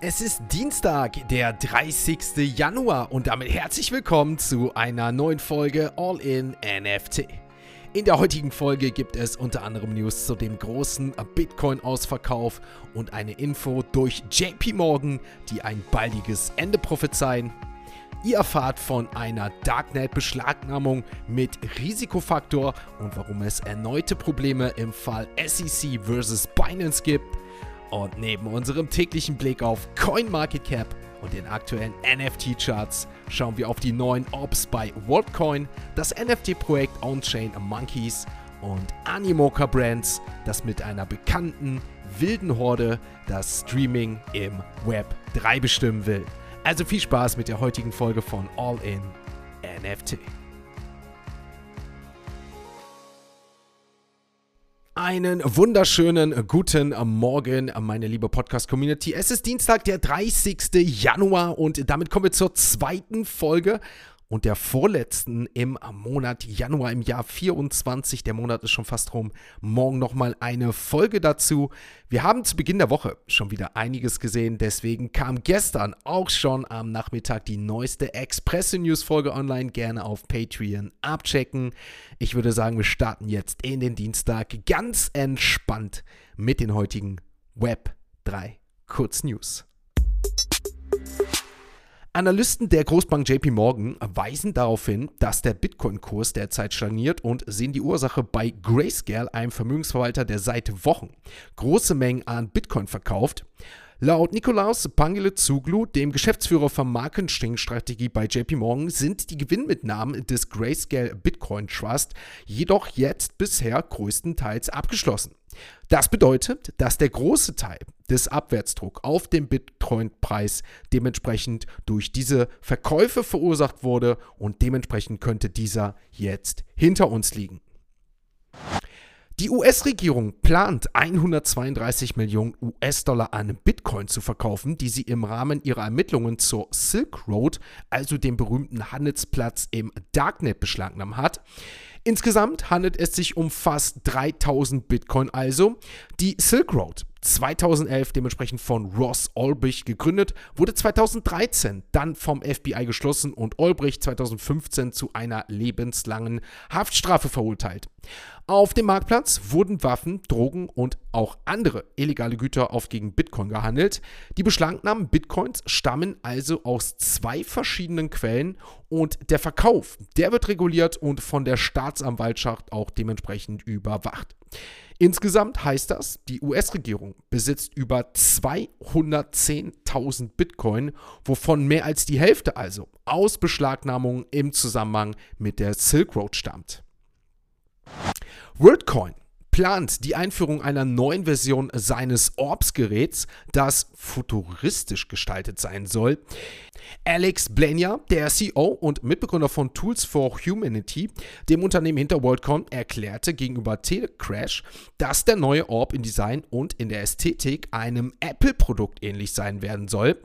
Es ist Dienstag, der 30. Januar und damit herzlich willkommen zu einer neuen Folge All in NFT. In der heutigen Folge gibt es unter anderem News zu dem großen Bitcoin-Ausverkauf und eine Info durch JP Morgan, die ein baldiges Ende prophezeien. Ihr erfahrt von einer Darknet-Beschlagnahmung mit Risikofaktor und warum es erneute Probleme im Fall SEC vs Binance gibt. Und neben unserem täglichen Blick auf CoinMarketCap und den aktuellen NFT-Charts schauen wir auf die neuen Ops bei WorldCoin, das NFT-Projekt OnChain Monkeys und Animoca Brands, das mit einer bekannten wilden Horde das Streaming im Web 3 bestimmen will. Also viel Spaß mit der heutigen Folge von All in NFT. Einen wunderschönen guten Morgen, meine liebe Podcast-Community. Es ist Dienstag, der 30. Januar und damit kommen wir zur zweiten Folge und der vorletzten im Monat Januar im Jahr 24. Der Monat ist schon fast rum. Morgen nochmal eine Folge dazu. Wir haben zu Beginn der Woche schon wieder einiges gesehen. Deswegen kam gestern auch schon am Nachmittag die neueste Express-News-Folge online. Gerne auf Patreon abchecken. Ich würde sagen, wir starten jetzt in den Dienstag ganz entspannt mit den heutigen Web 3 Kurznews. Analysten der Großbank JP Morgan weisen darauf hin, dass der Bitcoin-Kurs derzeit stagniert und sehen die Ursache bei Grayscale, einem Vermögensverwalter, der seit Wochen große Mengen an Bitcoin verkauft. Laut Nikolaus Pangele-Zuglu, dem Geschäftsführer von Marketingstrategie bei JP Morgan, sind die Gewinnmitnahmen des Grayscale Bitcoin Trust jedoch jetzt bisher größtenteils abgeschlossen. Das bedeutet, dass der große Teil des Abwärtsdruck auf den Bitcoin-Preis dementsprechend durch diese Verkäufe verursacht wurde und dementsprechend könnte dieser jetzt hinter uns liegen. Die US-Regierung plant 132 Millionen US-Dollar an Bitcoin zu verkaufen, die sie im Rahmen ihrer Ermittlungen zur Silk Road, also dem berühmten Handelsplatz im Darknet, beschlagnahmt hat. Insgesamt handelt es sich um fast 3000 Bitcoin also. Die Silk Road 2011 dementsprechend von Ross Ulbricht gegründet, wurde 2013 dann vom FBI geschlossen und Ulbricht 2015 zu einer lebenslangen Haftstrafe verurteilt. Auf dem Marktplatz wurden Waffen, Drogen und auch andere illegale Güter auf gegen Bitcoin gehandelt. Die beschlagnahmten Bitcoins stammen also aus zwei verschiedenen Quellen und der Verkauf, der wird reguliert und von der Staatsanwaltschaft auch dementsprechend überwacht. Insgesamt heißt das, die US-Regierung besitzt über 210.000 Bitcoin, wovon mehr als die Hälfte also aus Beschlagnahmungen im Zusammenhang mit der Silk Road stammt. WorldCoin plant die Einführung einer neuen Version seines Orbs-Geräts, das futuristisch gestaltet sein soll. Alex Blania, der CEO und Mitbegründer von Tools for Humanity, dem Unternehmen hinter WorldCoin, erklärte gegenüber Telecrash, dass der neue Orb in Design und in der Ästhetik einem Apple-Produkt ähnlich sein werden soll.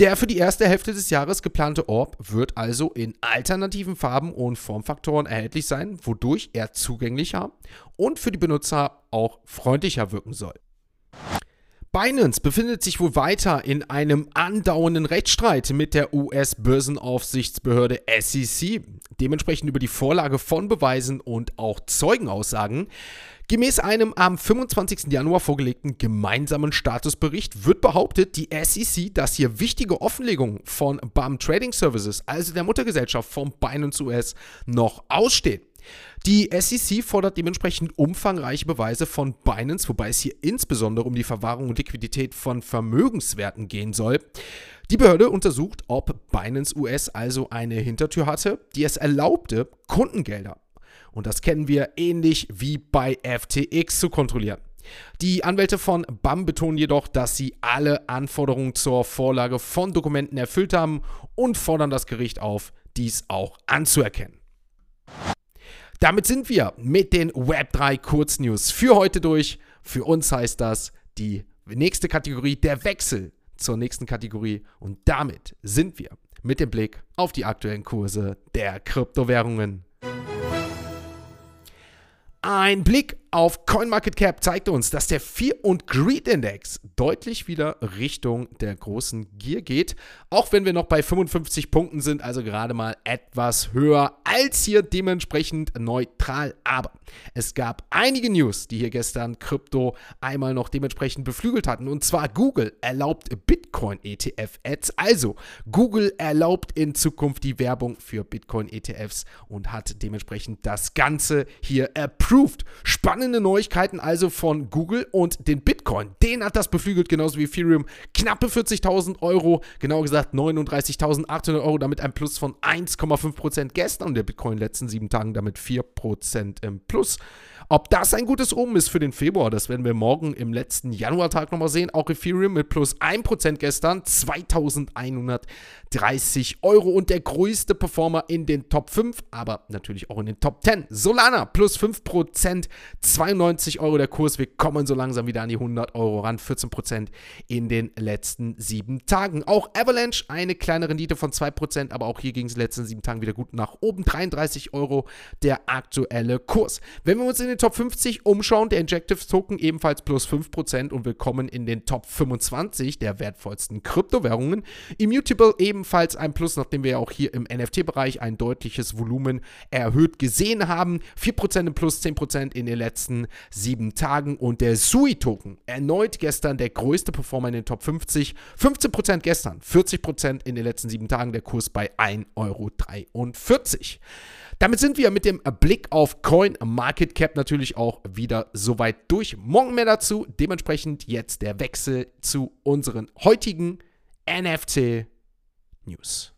Der für die erste Hälfte des Jahres geplante Orb wird also in alternativen Farben und Formfaktoren erhältlich sein, wodurch er zugänglicher und für die Benutzer auch freundlicher wirken soll. Binance befindet sich wohl weiter in einem andauernden Rechtsstreit mit der US-Börsenaufsichtsbehörde SEC, dementsprechend über die Vorlage von Beweisen und auch Zeugenaussagen. Gemäß einem am 25. Januar vorgelegten gemeinsamen Statusbericht wird behauptet, die SEC, dass hier wichtige Offenlegungen von BAM Trading Services, also der Muttergesellschaft von Binance US, noch ausstehen. Die SEC fordert dementsprechend umfangreiche Beweise von Binance, wobei es hier insbesondere um die Verwahrung und Liquidität von Vermögenswerten gehen soll. Die Behörde untersucht, ob Binance US also eine Hintertür hatte, die es erlaubte, Kundengelder und das kennen wir ähnlich wie bei FTX zu kontrollieren. Die Anwälte von BAM betonen jedoch, dass sie alle Anforderungen zur Vorlage von Dokumenten erfüllt haben und fordern das Gericht auf, dies auch anzuerkennen. Damit sind wir mit den Web3 Kurznews für heute durch. Für uns heißt das die nächste Kategorie der Wechsel zur nächsten Kategorie und damit sind wir mit dem Blick auf die aktuellen Kurse der Kryptowährungen. Ein Blick auf CoinMarketCap zeigte uns, dass der Fear und Greed Index deutlich wieder Richtung der großen Gier geht. Auch wenn wir noch bei 55 Punkten sind, also gerade mal etwas höher als hier dementsprechend neutral. Aber es gab einige News, die hier gestern Krypto einmal noch dementsprechend beflügelt hatten. Und zwar Google erlaubt Bitcoin ETF Ads. Also Google erlaubt in Zukunft die Werbung für Bitcoin ETFs und hat dementsprechend das Ganze hier approved. Spannende Neuigkeiten also von Google und den Bitcoin. Den hat das beflügelt, genauso wie Ethereum. Knappe 40.000 Euro, genau gesagt 39.800 Euro, damit ein Plus von 1,5% gestern und der Bitcoin in den letzten sieben Tagen damit 4% im Plus. Ob das ein gutes Omen ist für den Februar, das werden wir morgen im letzten Januartag nochmal sehen. Auch Ethereum mit plus 1% gestern, 2130 Euro und der größte Performer in den Top 5, aber natürlich auch in den Top 10. Solana plus 5%, 92 Euro der Kurs. Wir kommen so langsam wieder an die 100 Euro ran, 14% in den letzten sieben Tagen. Auch Avalanche eine kleine Rendite von 2%, aber auch hier ging es in den letzten sieben Tagen wieder gut nach oben. 33 Euro der aktuelle Kurs. Wenn wir uns in den Top 50 umschauen, der Injectives Token ebenfalls plus 5% und willkommen in den Top 25 der wertvollsten Kryptowährungen. Immutable ebenfalls ein Plus, nachdem wir ja auch hier im NFT-Bereich ein deutliches Volumen erhöht gesehen haben. 4% im Plus, 10% in den letzten sieben Tagen und der Sui-Token erneut gestern der größte Performer in den Top 50. 15% gestern, 40% in den letzten sieben Tagen, der Kurs bei 1,43 Euro. Damit sind wir mit dem Blick auf Coin Market Cap natürlich auch wieder soweit durch. Morgen mehr dazu. Dementsprechend jetzt der Wechsel zu unseren heutigen NFT News.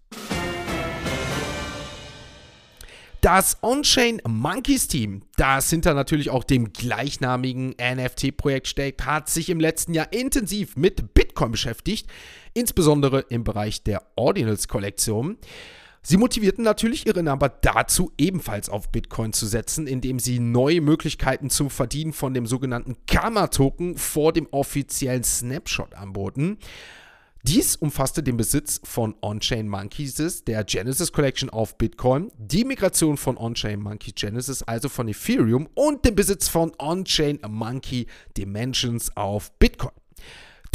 Das On-Chain Monkeys Team, das hinter natürlich auch dem gleichnamigen NFT-Projekt steckt, hat sich im letzten Jahr intensiv mit Bitcoin beschäftigt, insbesondere im Bereich der Ordinals-Kollektion. Sie motivierten natürlich ihre Number dazu, ebenfalls auf Bitcoin zu setzen, indem sie neue Möglichkeiten zum Verdienen von dem sogenannten Karma-Token vor dem offiziellen Snapshot anboten. Dies umfasste den Besitz von On-Chain Monkeys, der Genesis Collection auf Bitcoin, die Migration von On-Chain Monkey Genesis, also von Ethereum, und den Besitz von On-Chain Monkey Dimensions auf Bitcoin.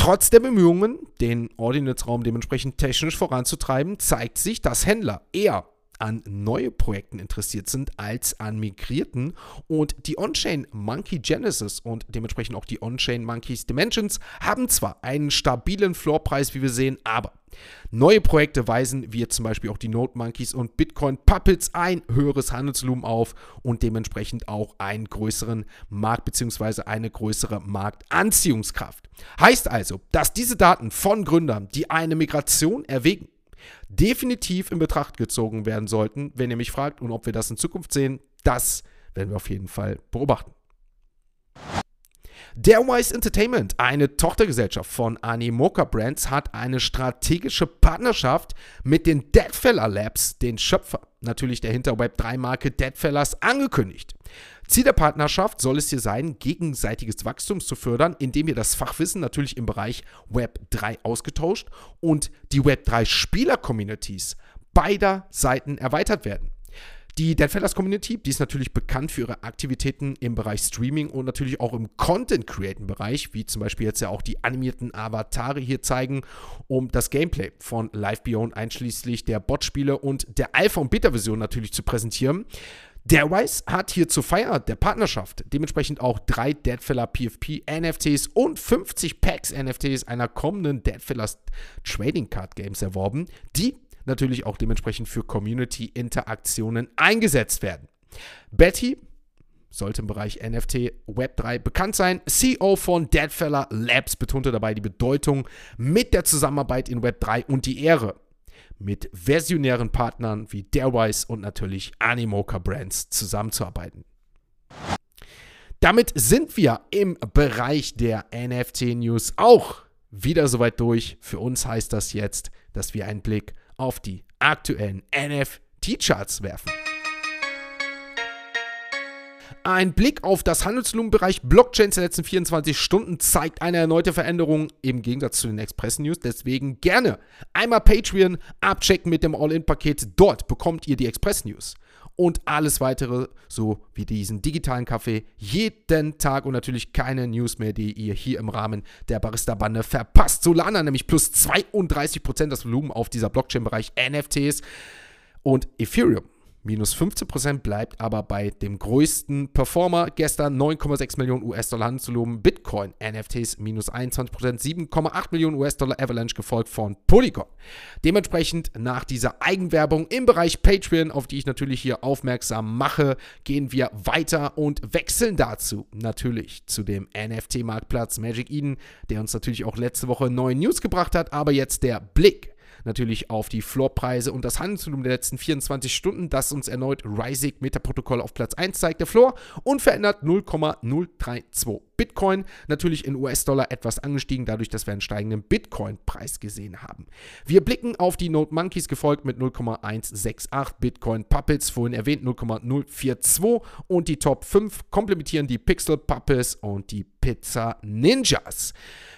Trotz der Bemühungen, den Ordinance-Raum dementsprechend technisch voranzutreiben, zeigt sich, dass Händler eher an neue Projekten interessiert sind als an migrierten und die On-Chain Monkey Genesis und dementsprechend auch die On-Chain Monkeys Dimensions haben zwar einen stabilen Floorpreis, wie wir sehen, aber Neue Projekte weisen, wie zum Beispiel auch die Node Monkeys und Bitcoin Puppets, ein höheres Handelsvolumen auf und dementsprechend auch einen größeren Markt bzw. eine größere Marktanziehungskraft. Heißt also, dass diese Daten von Gründern, die eine Migration erwägen, definitiv in Betracht gezogen werden sollten. Wenn ihr mich fragt und ob wir das in Zukunft sehen, das werden wir auf jeden Fall beobachten. Darewise Entertainment, eine Tochtergesellschaft von Animoca Brands, hat eine strategische Partnerschaft mit den Deadfeller Labs, den Schöpfer natürlich der hinter Web3-Marke Deadfellers, angekündigt. Ziel der Partnerschaft soll es hier sein, gegenseitiges Wachstum zu fördern, indem hier das Fachwissen natürlich im Bereich Web3 ausgetauscht und die Web3-Spieler-Communities beider Seiten erweitert werden. Die Deadfellas Community, die ist natürlich bekannt für ihre Aktivitäten im Bereich Streaming und natürlich auch im Content-Creating-Bereich, wie zum Beispiel jetzt ja auch die animierten Avatare hier zeigen, um das Gameplay von Live Beyond einschließlich der Bot-Spiele und der Alpha- und Beta-Version natürlich zu präsentieren. Darewise hat hier zur Feier der Partnerschaft dementsprechend auch drei Deadfiller PFP NFTs und 50 Packs NFTs einer kommenden Deadfillers Trading Card Games erworben, die natürlich auch dementsprechend für Community-Interaktionen eingesetzt werden. Betty sollte im Bereich NFT Web3 bekannt sein. CEO von Deadfeller Labs betonte dabei die Bedeutung mit der Zusammenarbeit in Web3 und die Ehre mit versionären Partnern wie Darewise und natürlich Animoca Brands zusammenzuarbeiten. Damit sind wir im Bereich der NFT News auch wieder soweit durch. Für uns heißt das jetzt, dass wir einen Blick auf die aktuellen NFT-Charts werfen. Ein Blick auf das Handelsvolumenbereich Blockchains der letzten 24 Stunden zeigt eine erneute Veränderung im Gegensatz zu den Express News. Deswegen gerne einmal Patreon abchecken mit dem All-In-Paket. Dort bekommt ihr die Express News und alles weitere, so wie diesen digitalen Kaffee, jeden Tag und natürlich keine News mehr, die ihr hier im Rahmen der Barista-Bande verpasst. Solana nämlich plus 32% das Volumen auf dieser Blockchain-Bereich NFTs und Ethereum minus 15% bleibt aber bei dem größten Performer gestern 9,6 Millionen US-Dollar Handelsvolumen, Bitcoin, NFTs minus 21%, 7,8 Millionen US-Dollar Avalanche gefolgt von Polygon. Dementsprechend nach dieser Eigenwerbung im Bereich Patreon, auf die ich natürlich hier aufmerksam mache, gehen wir weiter und wechseln dazu natürlich zu dem NFT-Marktplatz Magic Eden, der uns natürlich auch letzte Woche neue News gebracht hat, aber jetzt der Blick natürlich auf die Floorpreise und das Handelsvolumen der letzten 24 Stunden, das uns erneut Rising Meta-Protokoll auf Platz 1 zeigt. Der Floor unverändert 0,032 Bitcoin. Natürlich in US-Dollar etwas angestiegen, dadurch, dass wir einen steigenden Bitcoin-Preis gesehen haben. Wir blicken auf die Node Monkeys, gefolgt mit 0,168 Bitcoin Puppets, vorhin erwähnt 0,042 und die Top 5 komplementieren die Pixel Puppets und die Pizza Ninjas.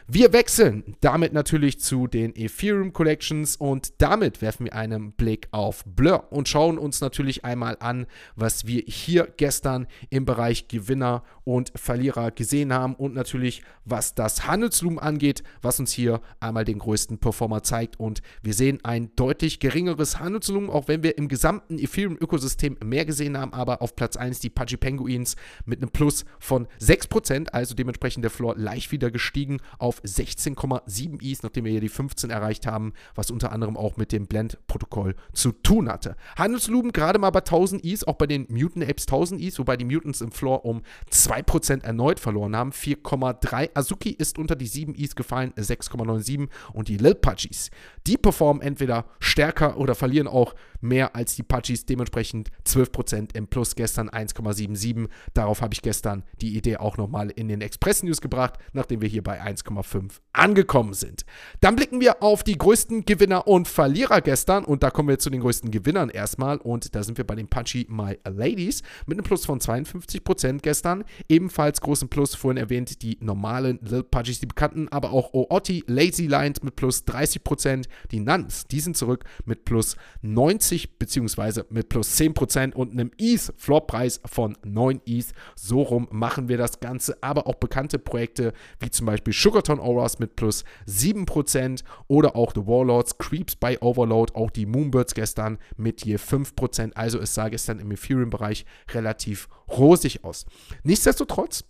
Wir wechseln damit natürlich zu den Ethereum Collections und damit werfen wir einen Blick auf Blur und schauen uns natürlich einmal an, was wir hier gestern im Bereich Gewinner und Verlierer gesehen haben und natürlich was das Handelsvolumen angeht, was uns hier einmal den größten Performer zeigt und wir sehen ein deutlich geringeres Handelsvolumen, auch wenn wir im gesamten Ethereum-Ökosystem mehr gesehen haben, aber auf Platz 1 die Pudgy Penguins mit einem Plus von 6%, also dementsprechend der Floor leicht wieder gestiegen auf 16,7 Is, nachdem wir hier die 15 erreicht haben, was unter anderem auch mit dem Blend-Protokoll zu tun hatte. Handelsvolumen gerade mal bei 1000 Is, auch bei den Mutant Apes 1000 Is, wobei die Mutants im Floor um 2% erneut verloren haben, 4,3. Azuki ist unter die 7 Is gefallen, 6,97 und die Lil Pudgies, die performen entweder stärker oder verlieren auch mehr als die Pudgies, dementsprechend 12% im Plus gestern 1,77. Darauf habe ich gestern die Idee auch nochmal in den Express News gebracht, nachdem wir hier bei 1,5 angekommen sind. Dann blicken wir auf die größten Gewinner und Verlierer gestern und da kommen wir zu den größten Gewinnern erstmal und da sind wir bei den Punchy My Ladies mit einem Plus von 52% gestern. Ebenfalls großen Plus, vorhin erwähnt, die normalen Lil Pudgies, die bekannten, aber auch Ootti, Lazy Lines mit plus 30%, die Nuns, die sind zurück mit plus 90 bzw. mit plus 10% und einem ETH Floorpreis von 9 ETH. So rum machen wir das Ganze, aber auch bekannte Projekte wie zum Beispiel Sugarton Auras mit plus 7% oder auch The Warlords, Creeps by Overload, auch die Moonbirds gestern mit je 5%. Also es sah gestern im Ethereum-Bereich relativ rosig aus. Nichtsdestotrotz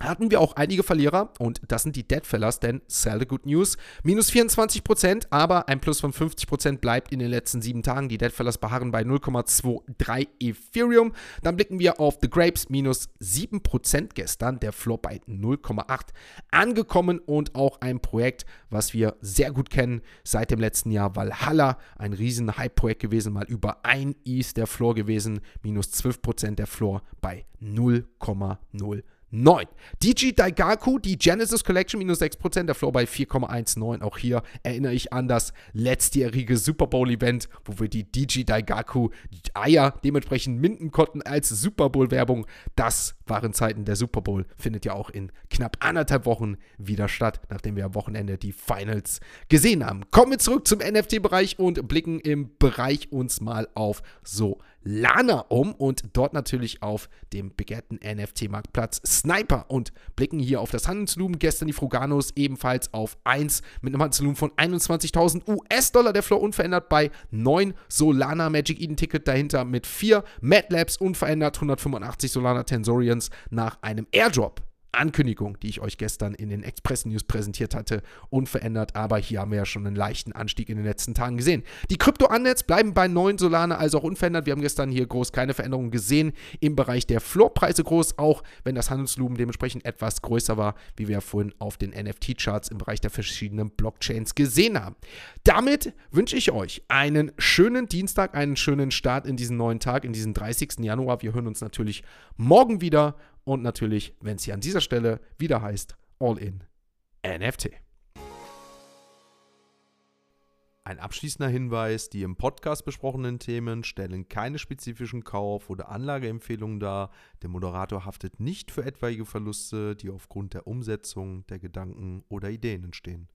hatten wir auch einige Verlierer und das sind die Deadfellers, denn sell the good news. Minus 24%, aber ein Plus von 50% bleibt in den letzten sieben Tagen. Die Deadfellers beharren bei 0,23 Ethereum. Dann blicken wir auf The Grapes, minus 7% gestern, der Floor bei 0,8 angekommen und auch ein Projekt, was wir sehr gut kennen seit dem letzten Jahr, Valhalla, ein riesen Hype-Projekt gewesen, mal über 1 ETH der Floor gewesen, minus 12% der Floor bei 0,0. 9. DG Daigaku, die Genesis Collection, minus 6%, der Floor bei 4,19. Auch hier erinnere ich an das letztjährige Super Bowl-Event, wo wir die DG Daigaku Eier dementsprechend minden konnten als Super Bowl-Werbung. Das waren Zeiten. Der Super Bowl findet ja auch in knapp anderthalb Wochen wieder statt, nachdem wir am Wochenende die Finals gesehen haben. Kommen wir zurück zum NFT-Bereich und blicken im Bereich uns mal auf so Lana um und dort natürlich auf dem begehrten NFT-Marktplatz Sniper und blicken hier auf das Handelsvolumen. Gestern die Fruganos ebenfalls auf 1 mit einem Handelsvolumen von 21.000 US-Dollar. Der Floor unverändert bei 9 Solana Magic Eden Ticket dahinter mit 4 Mad Labs unverändert 185 Solana Tensorians nach einem Airdrop. Ankündigung, die ich euch gestern in den Express News präsentiert hatte, unverändert, aber hier haben wir ja schon einen leichten Anstieg in den letzten Tagen gesehen. Die Krypto-Annets bleiben bei 9 Solana, also auch unverändert. Wir haben gestern hier groß keine Veränderungen gesehen. Im Bereich der Floorpreise groß, auch wenn das Handelsvolumen dementsprechend etwas größer war, wie wir ja vorhin auf den NFT-Charts im Bereich der verschiedenen Blockchains gesehen haben. Damit wünsche ich euch einen schönen Dienstag, einen schönen Start in diesen neuen Tag, in diesen 30. Januar. Wir hören uns natürlich morgen wieder und natürlich, wenn es hier an dieser Stelle wieder heißt, All in NFT. Ein abschließender Hinweis, die im Podcast besprochenen Themen stellen keine spezifischen Kauf- oder Anlageempfehlungen dar. Der Moderator haftet nicht für etwaige Verluste, die aufgrund der Umsetzung der Gedanken oder Ideen entstehen.